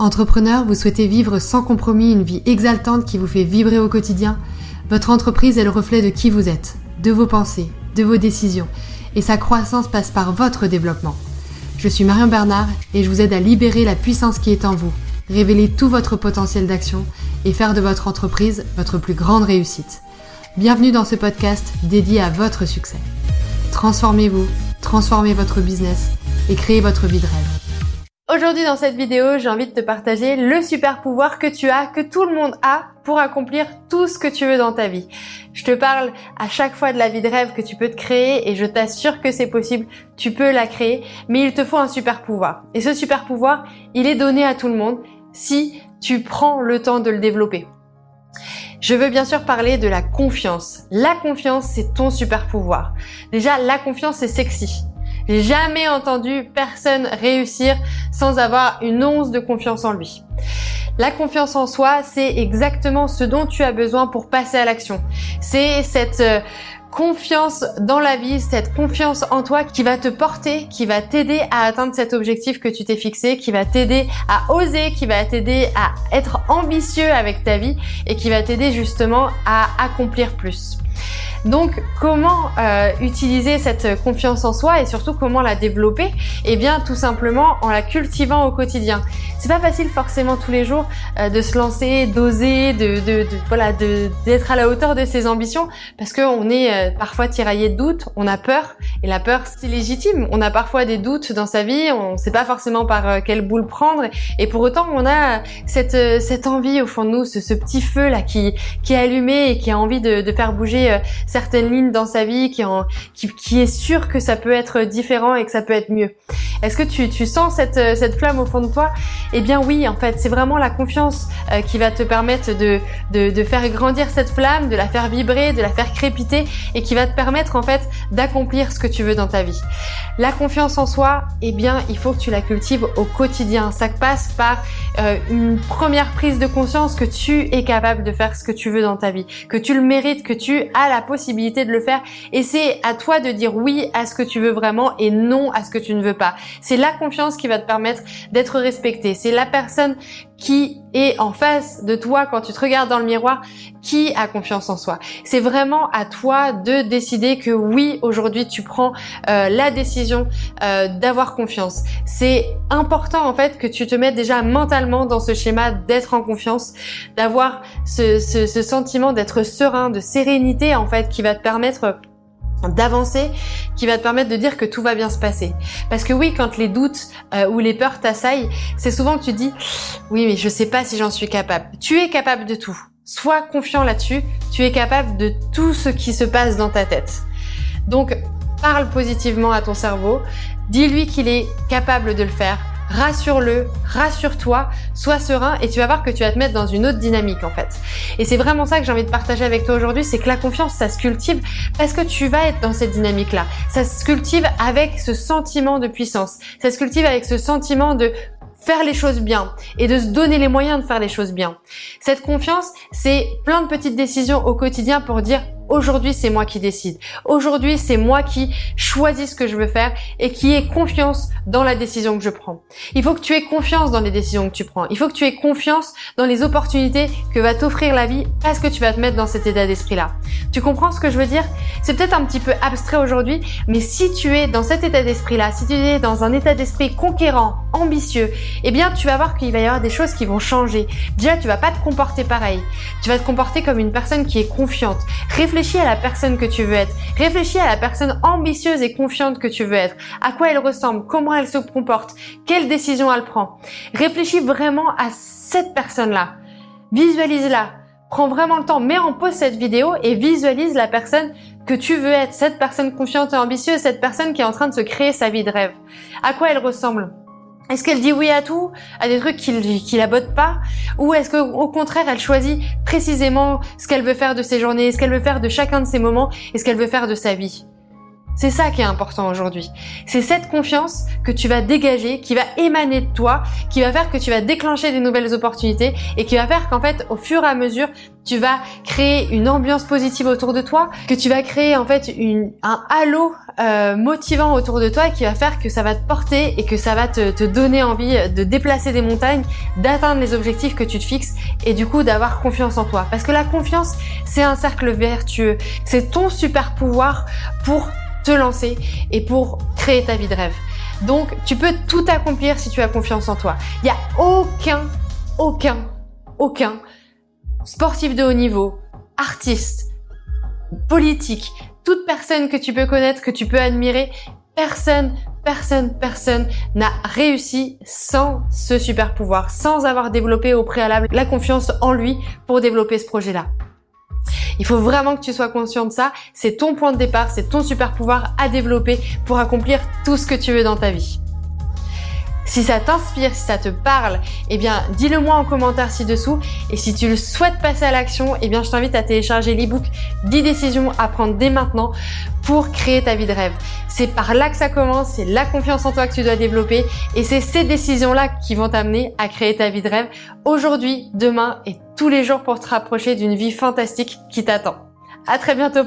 Entrepreneur, vous souhaitez vivre sans compromis une vie exaltante qui vous fait vibrer au quotidien? Votre entreprise est le reflet de qui vous êtes, de vos pensées, de vos décisions, et sa croissance passe par votre développement. Je suis Marion Bernard et je vous aide à libérer la puissance qui est en vous, révéler tout votre potentiel d'action et faire de votre entreprise votre plus grande réussite. Bienvenue dans ce podcast dédié à votre succès. Transformez-vous, transformez votre business et créez votre vie de rêve. Aujourd'hui dans cette vidéo, j'ai envie de te partager le super pouvoir que tu as, que tout le monde a pour accomplir tout ce que tu veux dans ta vie. Je te parle à chaque fois de la vie de rêve que tu peux te créer et je t'assure que c'est possible, tu peux la créer, mais il te faut un super pouvoir. Et ce super pouvoir, il est donné à tout le monde si tu prends le temps de le développer. Je veux bien sûr parler de la confiance. La confiance, c'est ton super pouvoir. Déjà, la confiance, c'est sexy. J'ai jamais entendu personne réussir sans avoir une once de confiance en lui. La confiance en soi, c'est exactement ce dont tu as besoin pour passer à l'action. C'est cette euh, confiance dans la vie, cette confiance en toi qui va te porter, qui va t'aider à atteindre cet objectif que tu t'es fixé, qui va t'aider à oser, qui va t'aider à être ambitieux avec ta vie et qui va t'aider justement à accomplir plus. Donc comment euh, utiliser cette confiance en soi et surtout comment la développer? Eh bien tout simplement en la cultivant au quotidien. C'est pas facile forcément tous les jours euh, de se lancer, d'oser, de, de, voilà, d'être à la hauteur de ses ambitions parce qu'on est euh, parfois tiraillé de doutes, on a peur et la peur c'est légitime. On a parfois des doutes dans sa vie, on sait pas forcément par quelle boule prendre et pour autant on a cette cette envie au fond de nous, ce, ce petit feu là qui qui est allumé et qui a envie de, de faire bouger certaines lignes dans sa vie, qui, en, qui, est sûr que ça peut être différent et que ça peut être mieux. Est-ce que tu, sens cette, cette flamme au fond de toi? Eh bien oui, en fait, c'est vraiment la confiance euh, qui va te permettre de, de, faire grandir cette flamme, de la faire vibrer, de la faire crépiter et qui va te permettre en fait d'accomplir ce que tu veux dans ta vie. La confiance en soi, eh bien, il faut que tu la cultives au quotidien. Ça passe par euh, une première prise de conscience que tu es capable de faire ce que tu veux dans ta vie, que tu le mérites, que tu as la possibilité possibilité de le faire et c'est à toi de dire oui à ce que tu veux vraiment et non à ce que tu ne veux pas. C'est la confiance qui va te permettre d'être respecté. C'est la personne qui est en face de toi quand tu te regardes dans le miroir qui a confiance en soi. C'est vraiment à toi de décider que oui, aujourd'hui tu prends euh, la décision euh, d'avoir confiance. C'est important en fait que tu te mettes déjà mentalement dans ce schéma d'être en confiance, d'avoir ce, ce, ce sentiment d'être serein, de sérénité en fait qui va te permettre d'avancer qui va te permettre de dire que tout va bien se passer. Parce que oui, quand les doutes euh, ou les peurs t'assaillent, c'est souvent que tu dis oui, mais je sais pas si j'en suis capable. Tu es capable de tout. Sois confiant là-dessus, tu es capable de tout ce qui se passe dans ta tête. Donc, parle positivement à ton cerveau, dis-lui qu'il est capable de le faire, rassure-le, rassure-toi, sois serein et tu vas voir que tu vas te mettre dans une autre dynamique en fait. Et c'est vraiment ça que j'ai envie de partager avec toi aujourd'hui, c'est que la confiance, ça se cultive parce que tu vas être dans cette dynamique-là. Ça se cultive avec ce sentiment de puissance. Ça se cultive avec ce sentiment de faire les choses bien et de se donner les moyens de faire les choses bien. Cette confiance, c'est plein de petites décisions au quotidien pour dire Aujourd'hui, c'est moi qui décide. Aujourd'hui, c'est moi qui choisis ce que je veux faire et qui ai confiance dans la décision que je prends. Il faut que tu aies confiance dans les décisions que tu prends. Il faut que tu aies confiance dans les opportunités que va t'offrir la vie parce que tu vas te mettre dans cet état d'esprit-là. Tu comprends ce que je veux dire? C'est peut-être un petit peu abstrait aujourd'hui, mais si tu es dans cet état d'esprit-là, si tu es dans un état d'esprit conquérant, ambitieux, eh bien, tu vas voir qu'il va y avoir des choses qui vont changer. Déjà, tu vas pas te comporter pareil. Tu vas te comporter comme une personne qui est confiante. Réfléchis à la personne que tu veux être. Réfléchis à la personne ambitieuse et confiante que tu veux être. À quoi elle ressemble, comment elle se comporte, quelles décisions elle prend? Réfléchis vraiment à cette personne-là. Visualise-la. Prends vraiment le temps, mets en pause cette vidéo et visualise la personne que tu veux être, cette personne confiante et ambitieuse, cette personne qui est en train de se créer sa vie de rêve. À quoi elle ressemble? Est-ce qu'elle dit oui à tout, à des trucs qui, qui la pas Ou est-ce qu'au contraire, elle choisit précisément ce qu'elle veut faire de ses journées, ce qu'elle veut faire de chacun de ses moments et ce qu'elle veut faire de sa vie? C'est ça qui est important aujourd'hui. C'est cette confiance que tu vas dégager, qui va émaner de toi, qui va faire que tu vas déclencher des nouvelles opportunités et qui va faire qu'en fait, au fur et à mesure, tu vas créer une ambiance positive autour de toi, que tu vas créer en fait un halo euh, motivant autour de toi qui va faire que ça va te porter et que ça va te donner envie de déplacer des montagnes, d'atteindre les objectifs que tu te fixes et du coup d'avoir confiance en toi. Parce que la confiance, c'est un cercle vertueux. C'est ton super pouvoir pour te lancer et pour créer ta vie de rêve. Donc, tu peux tout accomplir si tu as confiance en toi. Il n'y a aucun, aucun, aucun sportif de haut niveau, artiste, politique, toute personne que tu peux connaître, que tu peux admirer, personne, personne, personne n'a réussi sans ce super pouvoir, sans avoir développé au préalable la confiance en lui pour développer ce projet-là. Il faut vraiment que tu sois conscient de ça. C'est ton point de départ, c'est ton super pouvoir à développer pour accomplir tout ce que tu veux dans ta vie. Si ça t'inspire, si ça te parle, eh bien, dis-le moi en commentaire ci-dessous. Et si tu le souhaites passer à l'action, eh bien, je t'invite à télécharger l'ebook 10 décisions à prendre dès maintenant pour créer ta vie de rêve. C'est par là que ça commence, c'est la confiance en toi que tu dois développer et c'est ces décisions-là qui vont t'amener à créer ta vie de rêve aujourd'hui, demain et tous les jours pour te rapprocher d'une vie fantastique qui t'attend. À très bientôt